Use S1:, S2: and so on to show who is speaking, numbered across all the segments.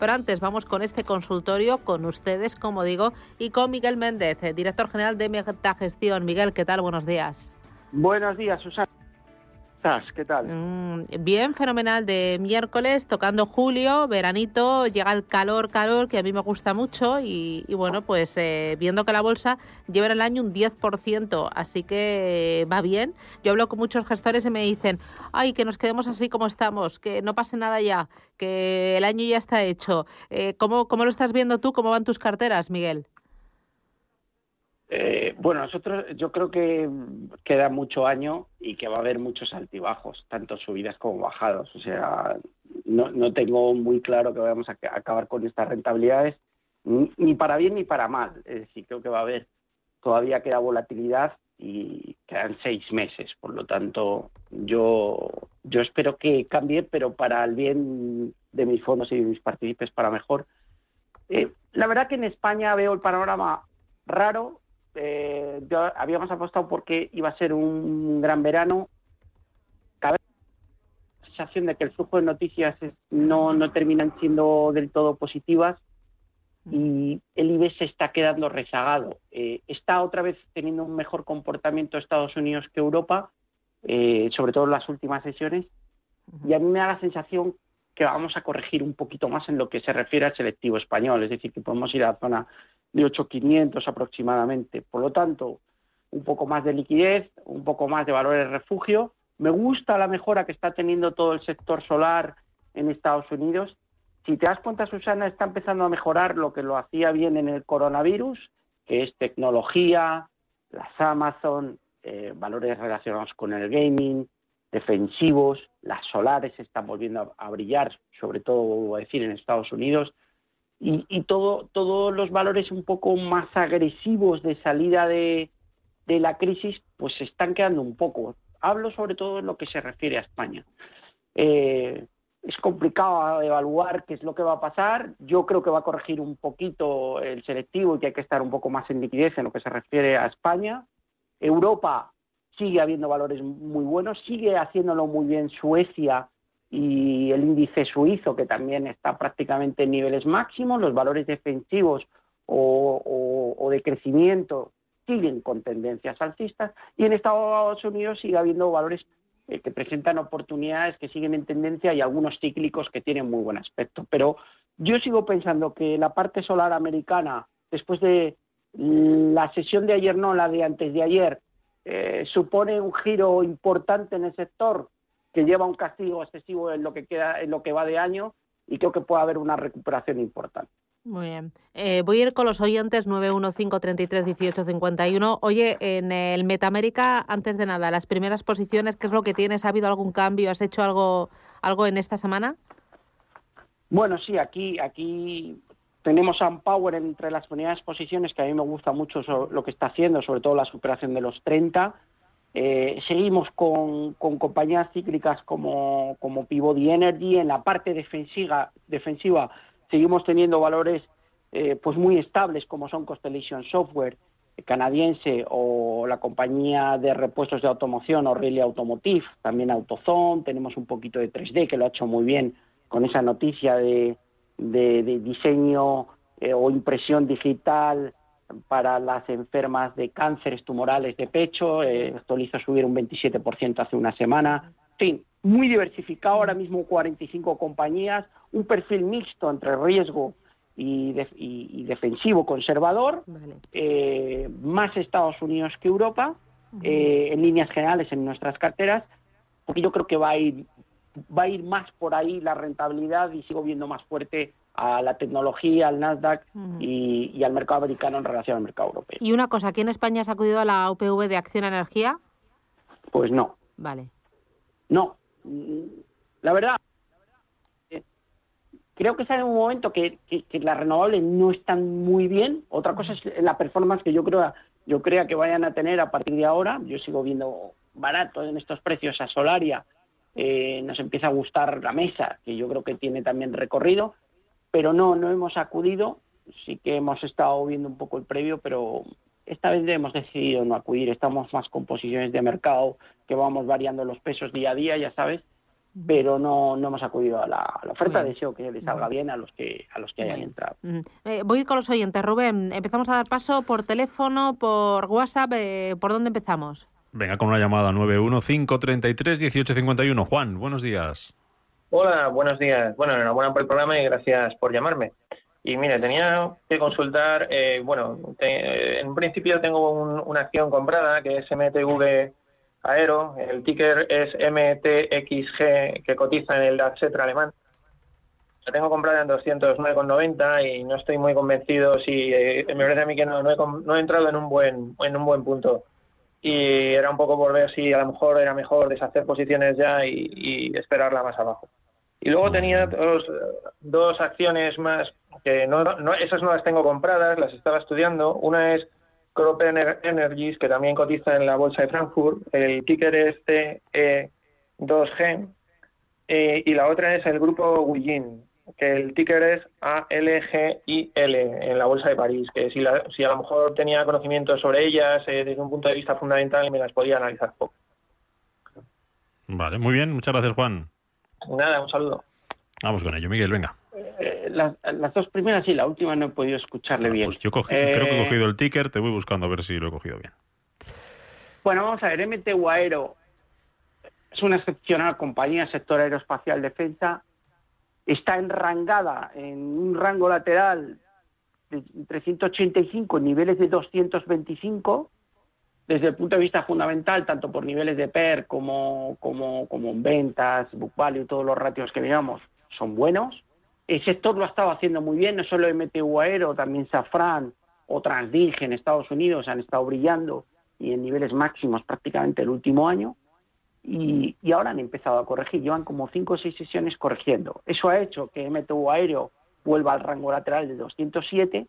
S1: Pero antes vamos con este consultorio, con ustedes, como digo, y con Miguel Méndez, eh, director general de Gestión. Miguel, ¿qué tal? Buenos días.
S2: Buenos días, Susana. ¿Qué tal?
S1: Mm, bien, fenomenal. De miércoles, tocando julio, veranito, llega el calor, calor, que a mí me gusta mucho. Y, bueno, pues eh, viendo que la bolsa lleva en el año un 10%, así que va bien. Yo hablo con muchos gestores y me dicen, ay, que nos quedemos así como estamos, que no pase nada ya, que el año ya está hecho. Eh, ¿cómo, ¿Cómo lo estás viendo tú? ¿Cómo van tus carteras, Miguel?
S2: Eh, bueno, nosotros yo creo que queda mucho año y que va a haber muchos altibajos, tanto subidas como bajados. O sea, no, tengo muy claro que vamos a acabar con estas rentabilidades, ni para bien ni para mal. Es decir, creo que va a haber, todavía queda volatilidad y quedan seis meses. Por lo tanto, yo, yo espero que cambie, pero para el bien de mis fondos y de mis partícipes, para mejor. Eh, la verdad que en España veo el panorama raro, eh, habíamos apostado porque iba a ser un gran verano. Cabe la sensación de que el flujo de noticias no, no terminan siendo del todo positivas y el IBEX se está quedando rezagado. Eh, está otra vez teniendo un mejor comportamiento Estados Unidos que Europa, eh, sobre todo en las últimas sesiones, y a mí me da la sensación que vamos a corregir un poquito más en lo que se refiere al selectivo español, es decir, que podemos ir a la zona de 8.500 aproximadamente. Por lo tanto, un poco más de liquidez, un poco más de valores de refugio. Me gusta la mejora que está teniendo todo el sector solar en Estados Unidos. Si te das cuenta, Susana, está empezando a mejorar lo que lo hacía bien en el coronavirus, que es tecnología, las Amazon, eh, valores relacionados con el gaming, defensivos, las solares están volviendo a, brillar, sobre todo, a decir, en Estados Unidos y, todo, todos los valores un poco más agresivos de salida de, la crisis, pues se están quedando un poco. Hablo sobre todo en lo que se refiere a España. Eh, es complicado evaluar qué es lo que va a pasar. Yo creo que va a corregir un poquito el selectivo y que hay que estar un poco más en liquidez en lo que se refiere a España. Europa sigue habiendo valores muy buenos, sigue haciéndolo muy bien Suecia y el índice suizo, que también está prácticamente en niveles máximos, los valores defensivos o, de crecimiento siguen con tendencias alcistas, y en Estados Unidos sigue habiendo valores eh, que presentan oportunidades que siguen en tendencia y algunos cíclicos que tienen muy buen aspecto. Pero yo sigo pensando que la parte solar americana, después de la sesión de ayer, no la de antes de ayer, eh, supone un giro importante en el sector que lleva un castigo excesivo en lo que queda, en lo que va de año y creo que puede haber una recuperación importante.
S1: Muy bien. Eh, voy a ir con los oyentes 915331851. Oye, en el Metamérica, antes de nada, las primeras posiciones, ¿qué es lo que tienes? ¿Ha habido algún cambio? ¿Has hecho algo, algo en esta semana?
S2: Bueno, sí, aquí, aquí tenemos a Power entre las primeras posiciones, que a mí me gusta mucho lo que está haciendo, sobre todo la superación de los 30. Eh, seguimos con, compañías cíclicas como, como Peabody Energy. En la parte defensiva, defensiva seguimos teniendo valores eh, pues muy estables como son Constellation Software canadiense o la compañía de repuestos de automoción O'Reilly Automotive, también AutoZone, tenemos un poquito de 3D que lo ha hecho muy bien con esa noticia de, diseño eh, o impresión digital para las enfermas de cánceres tumorales de pecho, eh, esto lo hizo subir un 27% hace una semana. En fin, muy diversificado, ahora mismo 45 compañías, un perfil mixto entre riesgo y, defensivo conservador, eh, más Estados Unidos que Europa, eh, en líneas generales en nuestras carteras, porque yo creo que va a ir va a ir más por ahí la rentabilidad y sigo viendo más fuerte a la tecnología, al Nasdaq y, al mercado americano en relación al mercado europeo.
S1: Y una cosa, ¿aquí en España se ha acudido a la UPV de Acción Energía?
S2: Pues no.
S1: Vale.
S2: No. La verdad, creo que está en un momento que, las renovables no están muy bien. Otra cosa es la performance que yo creo yo crea que vayan a tener a partir de ahora. Yo sigo viendo barato en estos precios a Solaria. Eh, nos empieza a gustar la mesa, que yo creo que tiene también recorrido pero no, no hemos acudido. Sí que hemos estado viendo un poco el previo, pero esta vez hemos decidido no acudir. Estamos más con posiciones de mercado que vamos variando los pesos día a día, ya sabes. pero no, no hemos acudido a la, oferta. Deseo que le salga bien a los que a los que hayan entrado.
S1: Eh, voy a ir con los oyentes. Rubén, empezamos a dar paso por teléfono, por WhatsApp. Eh, ¿Por dónde empezamos?
S3: Venga, con una llamada 915331851. Juan, buenos días.
S4: Hola, buenos días. Bueno, enhorabuena por el programa y gracias por llamarme. Y mire, tenía que consultar, eh, bueno, en un principio tengo una acción comprada que es MTV Aero, el ticker es MTXG que cotiza en el DAX alemán. La tengo comprada en 209,90 y no estoy muy convencido si eh, me parece a mí que no, no, he, entrado en un buen en un buen punto y era un poco por ver si a lo mejor era mejor deshacer posiciones ya y, esperarla más abajo. Y luego tenía dos, dos acciones más que no, no, esas no las tengo compradas, las estaba estudiando. Una es Crop Energies, que también cotiza en la bolsa de Frankfurt. El ticker es TE2G. Eh, y la otra es el grupo Guillin, que el ticker es ALGIL en la bolsa de París, que si, si a lo mejor tenía conocimiento sobre ellas eh, desde un punto de vista fundamental me las podía analizar poco.
S3: Vale, muy bien, muchas gracias Juan.
S4: Nada, un saludo.
S3: Vamos con ello, Miguel, venga.
S2: Eh, las, dos primeras y la última no he podido escucharle ah, bien.
S3: Pues yo creo que he cogido el ticker, te voy buscando a ver si lo he cogido bien.
S2: Bueno, vamos a ver, MTU Aero es una excepcional compañía sector aeroespacial defensa. Está enrangada en un rango lateral de 385 en niveles de 225 desde el punto de vista fundamental, tanto por niveles de PER como, como, como ventas, book value, todos los ratios que veamos son buenos. El sector lo ha estado haciendo muy bien, no solo MTU Aero, también Safran o Transdige en Estados Unidos han estado brillando y en niveles máximos prácticamente el último año. Y, ahora han empezado a corregir, llevan como cinco o seis sesiones corrigiendo. Eso ha hecho que MTU Aéreo vuelva al rango lateral de 207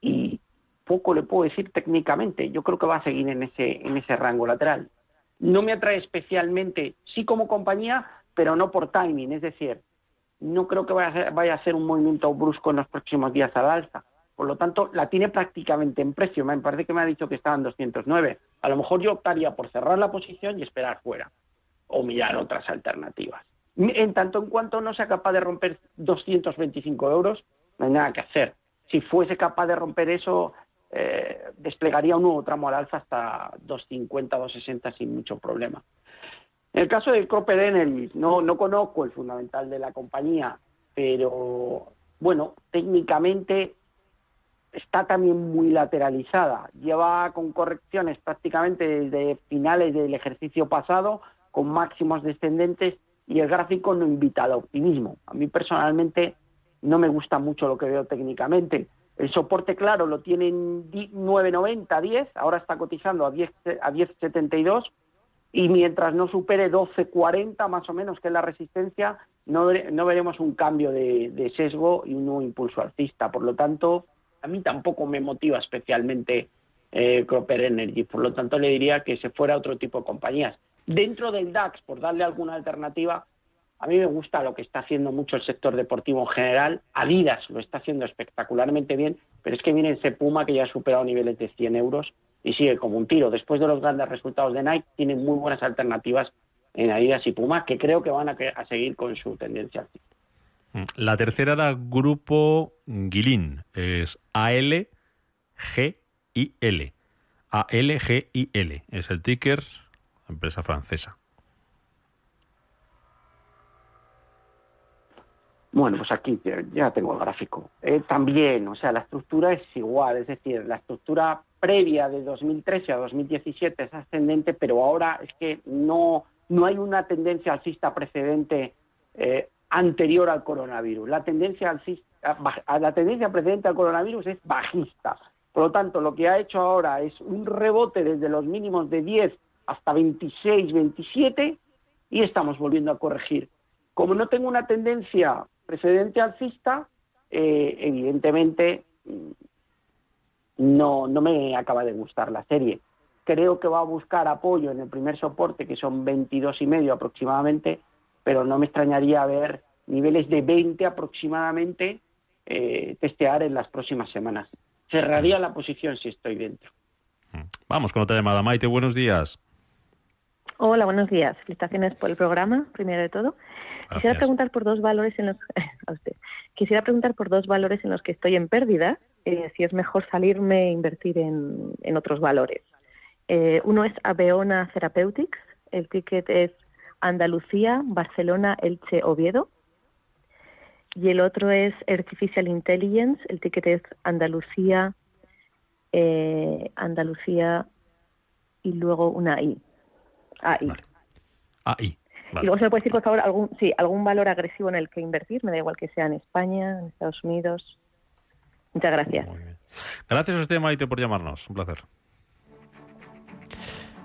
S2: y poco le puedo decir técnicamente. Yo creo que va a seguir en ese, en ese rango lateral. No me atrae especialmente, sí como compañía, pero no por timing. Es decir, no creo que vaya a, ser, un movimiento brusco en los próximos días al alza. Por lo tanto, la tiene prácticamente en precio. Me parece que me ha dicho que estaba en 209. A lo mejor yo optaría por cerrar la posición y esperar fuera o mirar otras alternativas. En tanto en cuanto no sea capaz de romper 225 euros, no hay nada que hacer. Si fuese capaz de romper eso, eh, desplegaría un nuevo tramo al alza hasta 250, 260 sin mucho problema. En el caso del Cropper Energy, no, no conozco el fundamental de la compañía, pero bueno, técnicamente está también muy lateralizada. Lleva con correcciones prácticamente desde finales del ejercicio pasado, con máximos descendentes, y el gráfico no invita al optimismo. A mí personalmente no me gusta mucho lo que veo técnicamente. El soporte claro lo tiene en 9.90, 10, ahora está cotizando a 10, a 10.72 y mientras no supere 12.40 más o menos, que es la resistencia, no, no veremos un cambio de, sesgo y un nuevo impulso alcista. Por lo tanto, a mí tampoco me motiva especialmente eh, Cropper Energy. Por lo tanto, le diría que se fuera a otro tipo de compañías. Dentro del DAX, por darle alguna alternativa, a mí me gusta lo que está haciendo mucho el sector deportivo en general. Adidas lo está haciendo espectacularmente bien, pero es que viene ese Puma que ya ha superado niveles de 100 euros y sigue como un tiro. Después de los grandes resultados de Nike, tiene muy buenas alternativas en Adidas y Puma que creo que van a, seguir con su tendencia
S3: mm, La tercera era Grupo Guilin, es ALGIL. ALGIL es el ticker, empresa francesa.
S2: Bueno, pues aquí ya tengo el gráfico. Eh, también, o sea, la estructura es igual, es decir, la estructura previa de 2013 a 2017 es ascendente, pero ahora es que no, no hay una tendencia alcista precedente eh, anterior al coronavirus. La tendencia, alcista, la tendencia precedente al coronavirus es bajista. Por lo tanto, lo que ha hecho ahora es un rebote desde los mínimos de 10 hasta 26, 27 y estamos volviendo a corregir. Como no tengo una tendencia precedente alcista, eh, evidentemente no, no me acaba de gustar la serie. Creo que va a buscar apoyo en el primer soporte, que son 22 y medio aproximadamente, pero no me extrañaría ver niveles de 20 aproximadamente eh, testear en las próximas semanas. Cerraría la posición si estoy dentro.
S3: Vamos con otra llamada. Maite, buenos días.
S5: Hola, buenos días. Felicitaciones por el programa, primero de todo. Quisiera preguntar por dos valores en los a usted. Quisiera preguntar por dos valores en los que estoy en pérdida, eh, si es mejor salirme e invertir en, en otros valores. Eh, uno es Abeona Therapeutics, el ticket es Andalucía, Barcelona, Elche, Oviedo. Y el otro es Artificial Intelligence, el ticket es Andalucía, eh, Andalucía y luego una I. AI.
S3: AI.
S5: Y luego se me puede decir, por favor, algún, sí, algún valor agresivo en el que invertir, me da igual que sea en España, en Estados Unidos. Muchas gracias.
S3: Gracias a usted, Maite, por llamarnos. Un placer.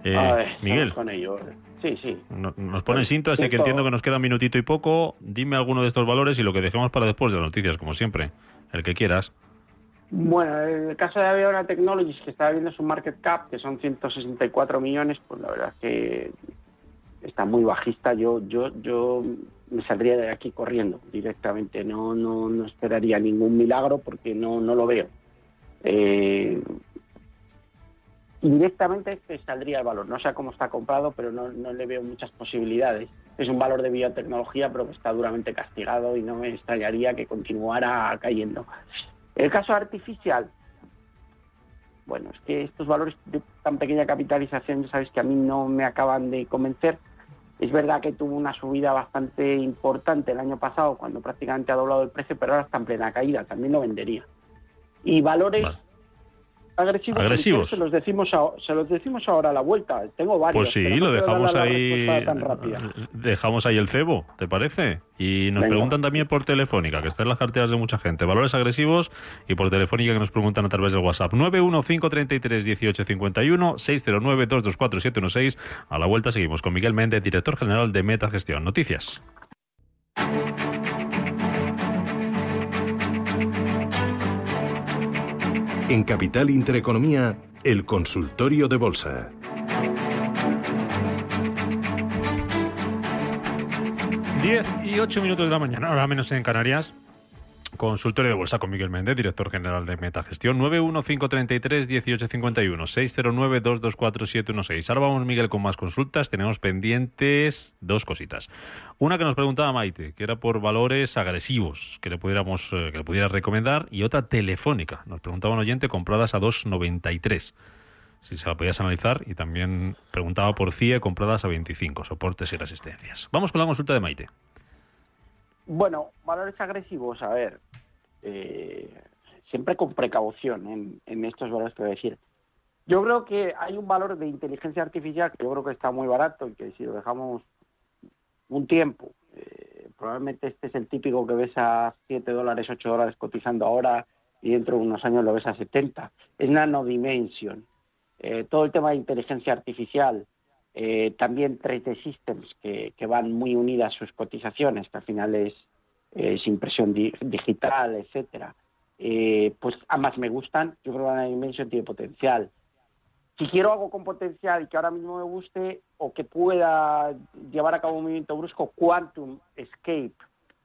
S2: Eh, Miguel. Con ello. Sí, sí.
S3: nos pone cinto, así que entiendo que nos queda un minutito y poco. Dime alguno de estos valores y lo que dejemos para después de las noticias, como siempre. El que quieras.
S2: Bueno, en el caso de Aviona Technologies, que está viendo su market cap, que son 164 millones, pues la verdad es que está muy bajista. Yo, yo, yo me saldría de aquí corriendo directamente. No, no, no esperaría ningún milagro porque no, no lo veo. Eh, indirectamente saldría el valor. No sé cómo está comprado, pero no, no le veo muchas posibilidades. Es un valor de biotecnología, pero que está duramente castigado y no me extrañaría que continuara cayendo. El caso artificial, bueno, es que estos valores de tan pequeña capitalización, ya sabes que a mí no me acaban de convencer. Es verdad que tuvo una subida bastante importante el año pasado, cuando prácticamente ha doblado el precio, pero ahora está en plena caída, también lo vendería. Y valores agresivos. Se los decimos se los decimos ahora a la vuelta. Tengo varios.
S3: Pues sí, lo dejamos ahí. Dejamos ahí el cebo, ¿te parece? Y nos preguntan también por telefónica, que está en las carteras de mucha gente. Valores agresivos y por telefónica que nos preguntan a través del WhatsApp. 915331851 609 224716. A la vuelta seguimos con Miguel Méndez, director general de Meta Gestión. Noticias.
S6: En Capital Intereconomía, el consultorio de bolsa.
S3: Diez y ocho minutos de la mañana, ahora menos en Canarias. Consultorio de Bolsa con Miguel Méndez, director general de Metagestión, 915331851, 609224716. Ahora vamos, Miguel, con más consultas. Tenemos pendientes dos cositas. Una que nos preguntaba Maite, que era por valores agresivos que le pudiéramos eh, que le pudiera recomendar, y otra telefónica. Nos preguntaba un oyente compradas a 2.93 si se la podías analizar y también preguntaba por CIE compradas a 25, soportes y resistencias. Vamos con la consulta de Maite.
S2: Bueno, valores agresivos, a ver, eh, siempre con precaución en, estos valores que voy a decir. Yo creo que hay un valor de inteligencia artificial que yo creo que está muy barato y que si lo dejamos un tiempo, eh, probablemente este es el típico que ves a 7 dólares, 8 dólares cotizando ahora y dentro de unos años lo ves a 70. Es Nano Dimension. Eh, todo el tema de inteligencia artificial, eh, también 3D Systems, que, van muy unidas sus cotizaciones, que al final es, impresión digital, etcétera. Eh, pues ambas me gustan, yo creo que la Dimension tiene potencial. Si quiero algo con potencial y que ahora mismo me guste o que pueda llevar a cabo un movimiento brusco, Quantum Escape.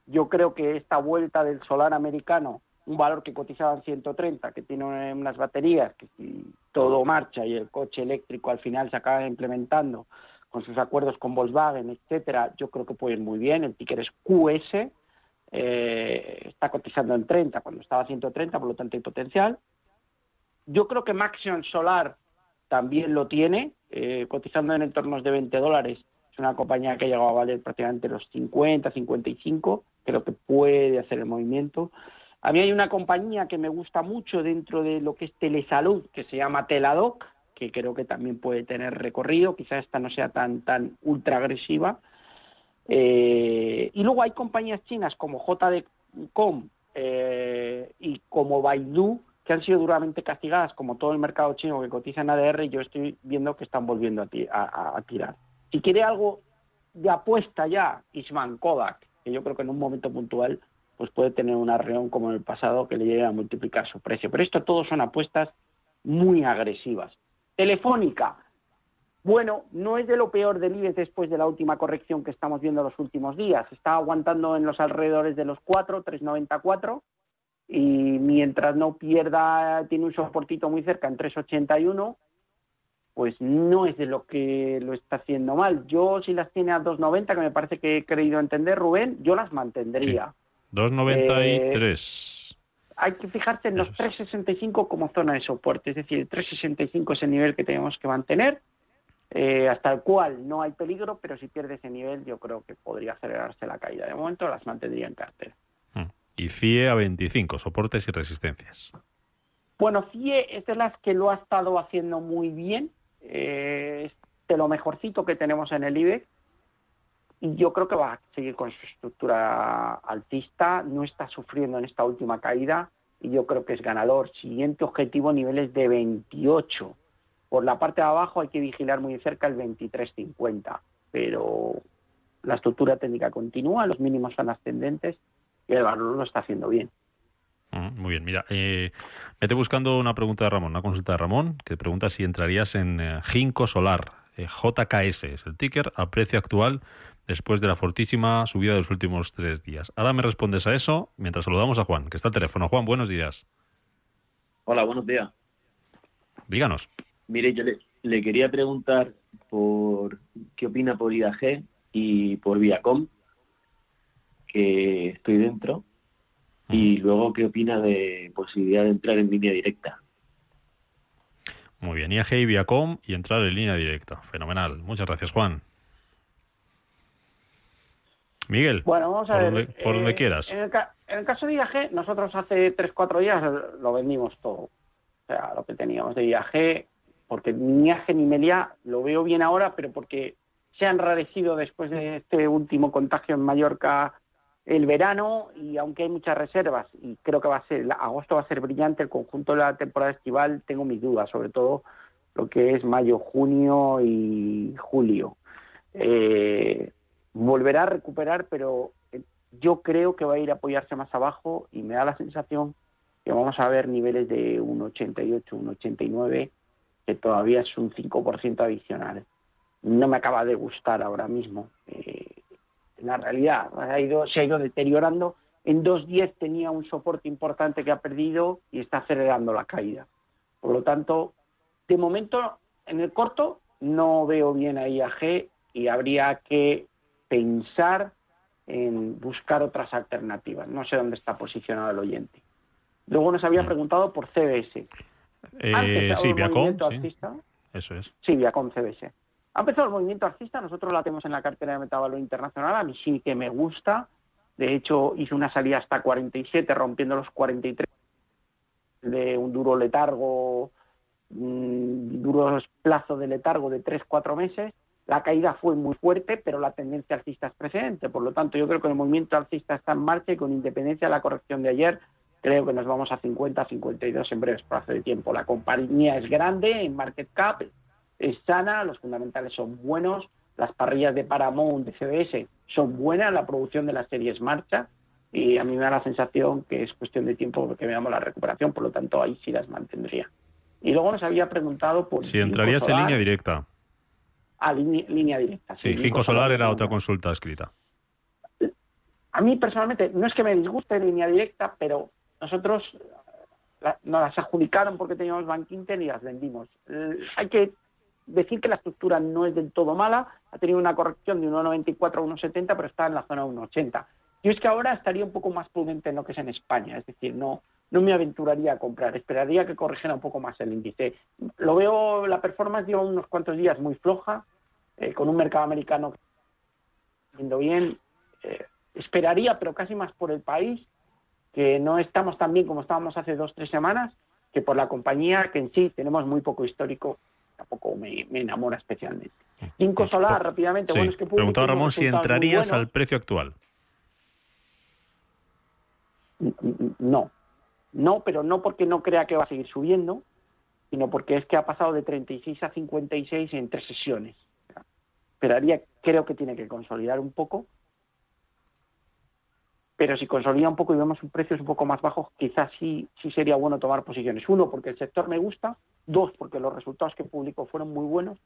S2: Yo creo que esta vuelta del solar americano un valor que cotizaba en 130, que tiene unas baterías, que todo marcha y el coche eléctrico al final se acaba implementando con sus acuerdos con Volkswagen, etcétera, yo creo que puede ir muy bien. El ticker es QS, eh, está cotizando en 30 cuando estaba a 130, por lo tanto hay potencial. Yo creo que Maxion Solar también lo tiene, eh, cotizando en entornos de 20 dólares. Es una compañía que ha llegado a valer prácticamente los 50, 55. Creo que puede hacer el movimiento. A mí hay una compañía que me gusta mucho dentro de lo que es telesalud, que se llama Teladoc, que creo que también puede tener recorrido, quizás esta no sea tan, tan ultra agresiva. Eh, y luego hay compañías chinas como JD.com eh, y como Baidu, que han sido duramente castigadas, como todo el mercado chino que cotiza en ADR, y yo estoy viendo que están volviendo a, a tirar. Si quiere algo de apuesta ya, Isman Kodak, que yo creo que en un momento puntual pues puede tener una reunión como en el pasado que le llegue a multiplicar su precio. Pero esto todo son apuestas muy agresivas. Telefónica, bueno, no es de lo peor del IBEX después de la última corrección que estamos viendo los últimos días. Está aguantando en los alrededores de los 4, 3,94 y mientras no pierda, tiene un soportito muy cerca en 3,81 pues no es de lo que lo está haciendo mal. Yo si las tiene a 2.90, que me parece que he creído entender, Rubén, yo las mantendría.
S3: 2.93.
S2: Eh, hay que fijarse en los 3.65 como zona de soporte, es decir, 3.65 es el nivel que tenemos que mantener, eh, hasta el cual no hay peligro, pero si pierde ese nivel yo creo que podría acelerarse la caída. De momento las mantendría en cartera.
S3: Mm. Y CIE a 25, soportes y resistencias.
S2: Bueno, CIE es de las que lo ha estado haciendo muy bien, eh, es de lo mejorcito que tenemos en el IBEX y yo creo que va a seguir con su estructura alcista, no está sufriendo en esta última caída y yo creo que es ganador. Siguiente objetivo, niveles de 28. Por la parte de abajo hay que vigilar muy cerca el 23.50, pero la estructura técnica continúa, los mínimos son ascendentes y el valor lo está haciendo bien.
S3: Muy bien, mira, eh, estoy buscando una pregunta de Ramón, una consulta de Ramón, que pregunta si entrarías en eh, Ginkgo Solar, eh, JKS, es el ticker, a precio actual después de la fortísima subida de los últimos tres días. Ahora me respondes a eso mientras saludamos a Juan, que está al teléfono. Juan, buenos días.
S7: Hola, buenos días.
S3: Díganos.
S7: Mire, yo le, quería preguntar por qué opina por IAG y por Viacom, que estoy dentro, y luego qué opina de posibilidad de entrar en línea directa.
S3: Muy bien, IAG y Viacom y entrar en línea directa. Fenomenal. Muchas gracias, Juan. Miguel,
S2: bueno, vamos a
S3: ver, por donde eh, quieras.
S2: En el, caso de IAG, nosotros hace 3-4 días lo vendimos todo. O sea, lo que teníamos de IAG, porque ni IAG ni Melia lo veo bien ahora, pero porque se han enrarecido después de este último contagio en Mallorca el verano y aunque hay muchas reservas y creo que va a ser agosto va a ser brillante el conjunto de la temporada estival tengo mis dudas sobre todo lo que es mayo junio y julio eh, volverá a recuperar, pero eh, yo creo que va a ir a apoyarse más abajo y me da la sensación que vamos a ver niveles de un 88, un 89, que todavía es un 5% adicional. No me acaba de gustar ahora mismo. Eh, la realidad se ha ido deteriorando. En 2.10 tenía un soporte importante que ha perdido y está acelerando la caída. Por lo tanto, de momento, en el corto, no veo bien a IAG y habría que pensar en buscar otras alternativas. No sé dónde está posicionado el oyente. Luego nos había mm. preguntado por CBS.
S3: Eh, sí, Viacom. Eso es.
S2: Sí, Viacom CBS. Ha empezado el movimiento alcista, nosotros la tenemos en la cartera de Metavalor Internacional, a mí sí que me gusta. De hecho, hizo una salida hasta 47, rompiendo los 43 de un duro letargo, un duro plazo de letargo de 3-4 meses la caída fue muy fuerte, pero la tendencia alcista es presente. Por lo tanto, yo creo que el movimiento alcista está en marcha y con independencia de la corrección de ayer, creo que nos vamos a 50, 52 en breves plazo de tiempo. La compañía es grande en market cap, es sana, los fundamentales son buenos, las parrillas de Paramount, de CBS, son buenas, la producción de la serie es marcha y a mí me da la sensación que es cuestión de tiempo que veamos la recuperación, por lo tanto ahí sí las mantendría. Y luego nos había preguntado por...
S3: Si entrarías en línea directa
S2: a línea, directa.
S3: Sí, Ginkgo Solar era otra consulta escrita.
S2: A mí personalmente no es que me disguste línea directa, pero nosotros nos las adjudicaron porque teníamos Bank Inter y las vendimos. Eh, hay que decir que la estructura no es del todo mala, ha tenido una corrección de 1,94 a 1,70, pero está en la zona 1,80. Yo es que ahora estaría un poco más prudente en lo que es en España, es decir, no, no me aventuraría a comprar, esperaría que corrigiera un poco más el índice. Lo veo, la performance lleva unos cuantos días muy floja, eh, con un mercado americano yendo bien. Eh, esperaría, pero casi más por el país, que no estamos tan bien como estábamos hace dos, tres semanas, que por la compañía, que en sí tenemos muy poco histórico, tampoco me, enamora especialmente. Cinco Solar, rápidamente.
S3: bueno, es que Preguntaba Ramón si entrarías al precio actual.
S2: No, no, pero no porque no crea que va a seguir subiendo, sino porque es que ha pasado de 36 a 56 en tres sesiones. Creo que tiene que consolidar un poco, pero si consolida un poco y vemos un precio un poco más bajo, quizás sí, sí sería bueno tomar posiciones. Uno, porque el sector me gusta, dos, porque los resultados que publicó fueron muy buenos,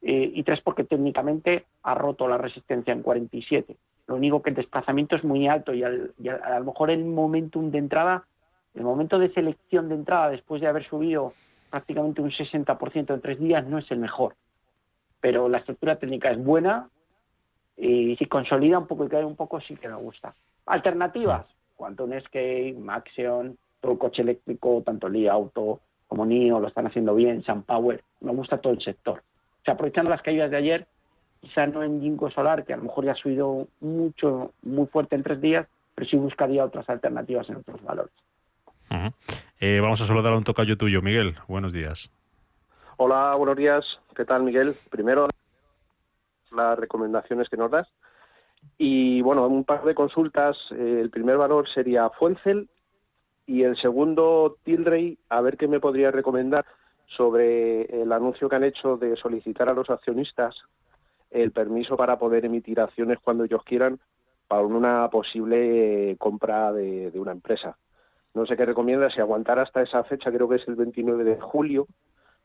S2: eh, y tres, porque técnicamente ha roto la resistencia en 47. Lo único que el desplazamiento es muy alto y, a lo mejor el momentum de entrada el momento de selección de entrada después de haber subido prácticamente un 60% en tres días, no es el mejor. Pero la estructura técnica es buena y si consolida un poco y cae un poco, sí que me gusta. Alternativas, Quantum Escape, Maxion, todo el coche eléctrico, tanto Li Auto como NIO lo están haciendo bien, Power, me gusta todo el sector. O sea, aprovechando las caídas de ayer, quizá no en Ginkgo Solar, que a lo mejor ya ha subido mucho, muy fuerte en tres días, pero sí buscaría otras alternativas en otros valores.
S3: Eh, vamos a saludar a un tocayo tuyo, Miguel. Buenos días.
S8: Hola, buenos días. ¿Qué tal, Miguel? Primero, las recomendaciones que nos das. Y bueno, un par de consultas. Eh, el primer valor sería Fuencel y el segundo Tilray. A ver qué me podría recomendar sobre el anuncio que han hecho de solicitar a los accionistas el permiso para poder emitir acciones cuando ellos quieran para una posible compra de, una empresa. No sé qué recomienda, si aguantar hasta esa fecha, creo que es el 29 de julio,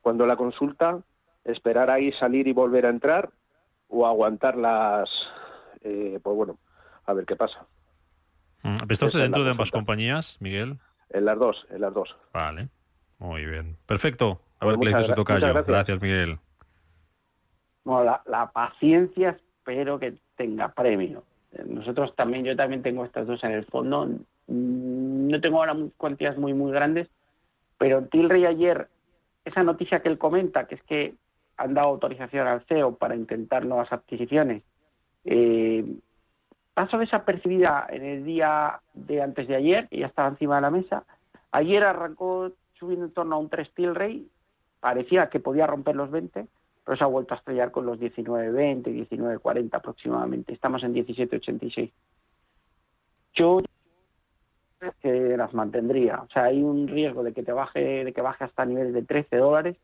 S8: cuando la consulta, esperar ahí, salir y volver a entrar, o aguantar las, eh, pues bueno, a ver qué pasa.
S3: Mm, ¿Está usted dentro de ambas compañías, Miguel?
S8: En las dos, en las dos.
S3: Vale, muy bien. Perfecto. A ver pues qué le dice Gracias. gracias, Miguel.
S2: Bueno, la, paciencia espero que tenga premio. Nosotros también, yo también tengo estas dos en el fondo. Mm, no tengo ahora cuantías muy, muy grandes, pero Tilrey ayer, esa noticia que él comenta, que es que han dado autorización al CEO para intentar nuevas adquisiciones, eh, pasó desapercibida en el día de antes de ayer, que ya estaba encima de la mesa. Ayer arrancó subiendo en torno a un 3 Tilray, parecía que podía romper los 20, pero se ha vuelto a estrellar con los 19.20, 19.40 aproximadamente. Estamos en 17.86. Yo que las mantendría. O sea, hay un riesgo de que te baje, de que baje hasta niveles de 13 dólares,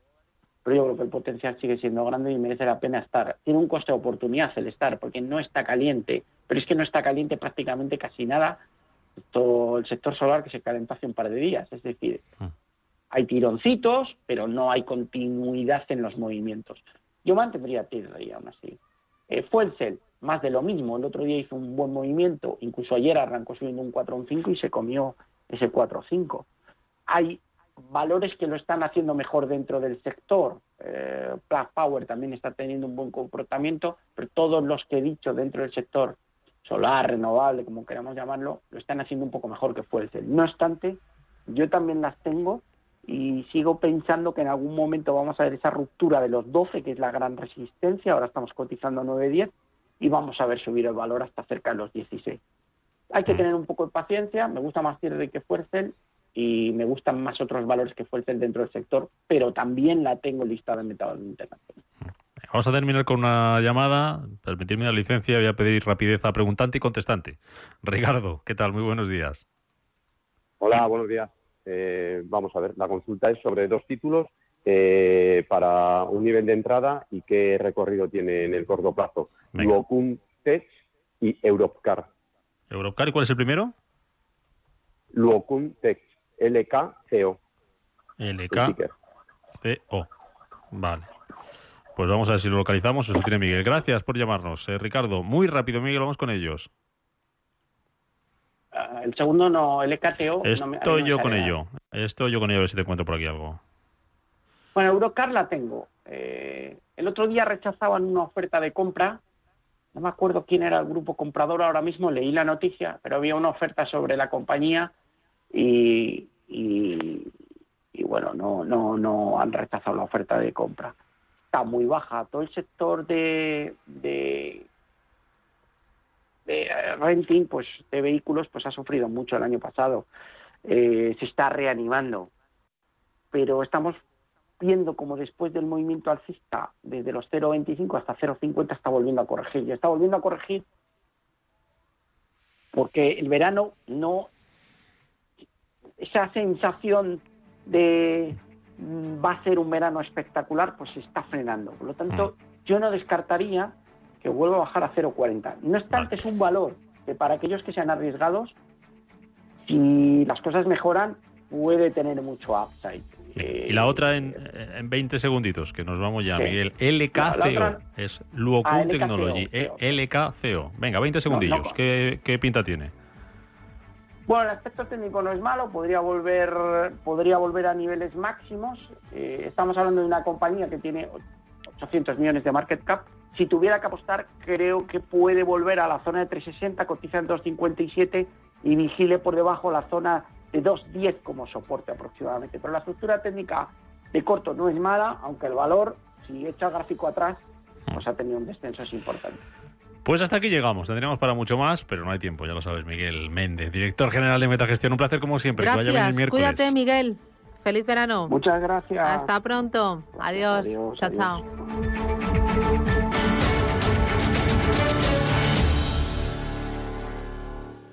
S2: pero yo creo que el potencial sigue siendo grande y merece la pena estar. Tiene un coste de oportunidad el estar, porque no está caliente, pero es que no está caliente prácticamente casi nada todo el sector solar que se calentó hace un par de días. Es decir, ah. hay tironcitos, pero no hay continuidad en los movimientos. Yo mantendría Tilray aún así. Eh, fue el CEL, más de lo mismo. El otro día hizo un buen movimiento, incluso ayer arrancó subiendo un 4 5 y se comió ese 4 5. Hay valores que lo están haciendo mejor dentro del sector. Eh, Power también está teniendo un buen comportamiento, pero todos los que he dicho dentro del sector solar, renovable, como queramos llamarlo, lo están haciendo un poco mejor que fue. No obstante, yo también las tengo y sigo pensando que en algún momento vamos a ver esa ruptura de los 12, que es la gran resistencia, ahora estamos cotizando a 9.10 y vamos a ver subir el valor hasta cerca de los 16. Hay que mm. tener un poco de paciencia, me gusta más Tier que Fuercel y me gustan más otros valores que Fuercel dentro del sector, pero también la tengo listada en mercado internacional.
S3: Vamos a terminar con una llamada. Permitirme la licencia, voy a pedir rapidez a preguntante y contestante. Ricardo, ¿qué tal? Muy buenos días.
S9: Hola, buenos días. Eh, vamos a ver, la consulta es sobre dos títulos eh, para un nivel de entrada y qué recorrido tiene en el corto plazo. Luocum Tech y Europcar.
S3: ¿Europcar y cuál es el primero?
S9: Luocum Tech, LKCO.
S3: LKCO. Vale. Pues vamos a ver si lo localizamos. Eso tiene Miguel. Gracias por llamarnos, eh, Ricardo. Muy rápido, Miguel, vamos con ellos.
S2: Ah, el segundo no, el EKTO.
S3: Estoy yo con ello. Estoy yo con ello, a ver si te cuento por aquí algo.
S2: Bueno, Eurocar la tengo. Eh, el otro día rechazaban una oferta de compra. No me acuerdo quién era el grupo comprador ahora mismo, leí la noticia, pero había una oferta sobre la compañía y, y, bueno, no, no, no han rechazado la oferta de compra. Está muy baja. Todo el sector de, de de eh, renting pues de vehículos pues ha sufrido mucho el año pasado eh, se está reanimando pero estamos viendo como después del movimiento alcista desde los 0,25 hasta 0,50 está volviendo a corregir y está volviendo a corregir porque el verano no esa sensación de mm, va a ser un verano espectacular pues se está frenando por lo tanto mm. yo no descartaría que vuelva a bajar a 0,40. No obstante, es un valor que para aquellos que sean arriesgados, si las cosas mejoran, puede tener mucho upside.
S3: Y la otra en, en 20 segunditos, que nos vamos ya, Miguel. LKCO, es ah, LKCO, Technology. LKCO. Venga, 20 segundillos. ¿Qué, pinta tiene?
S2: Bueno, el aspecto técnico no es malo, podría volver, podría volver a niveles máximos. Eh, estamos hablando de una compañía que tiene 800 millones de market cap. Si tuviera que apostar, creo que puede volver a la zona de 360, cotiza en 257 y vigile por debajo la zona de 210 como soporte aproximadamente. Pero la estructura técnica de corto no es mala, aunque el valor, si echa el gráfico atrás, pues ha tenido un descenso importante.
S3: Pues hasta aquí llegamos. Tendríamos para mucho más, pero no hay tiempo, ya lo sabes, Miguel Méndez, director general de Metagestión. Un placer como siempre.
S1: Gracias.
S3: Que vaya bien el miércoles.
S1: Cuídate, Miguel. Feliz verano.
S2: Muchas gracias.
S1: Hasta pronto. Adiós.
S2: Adiós,
S1: chao,
S2: adiós.
S1: chao.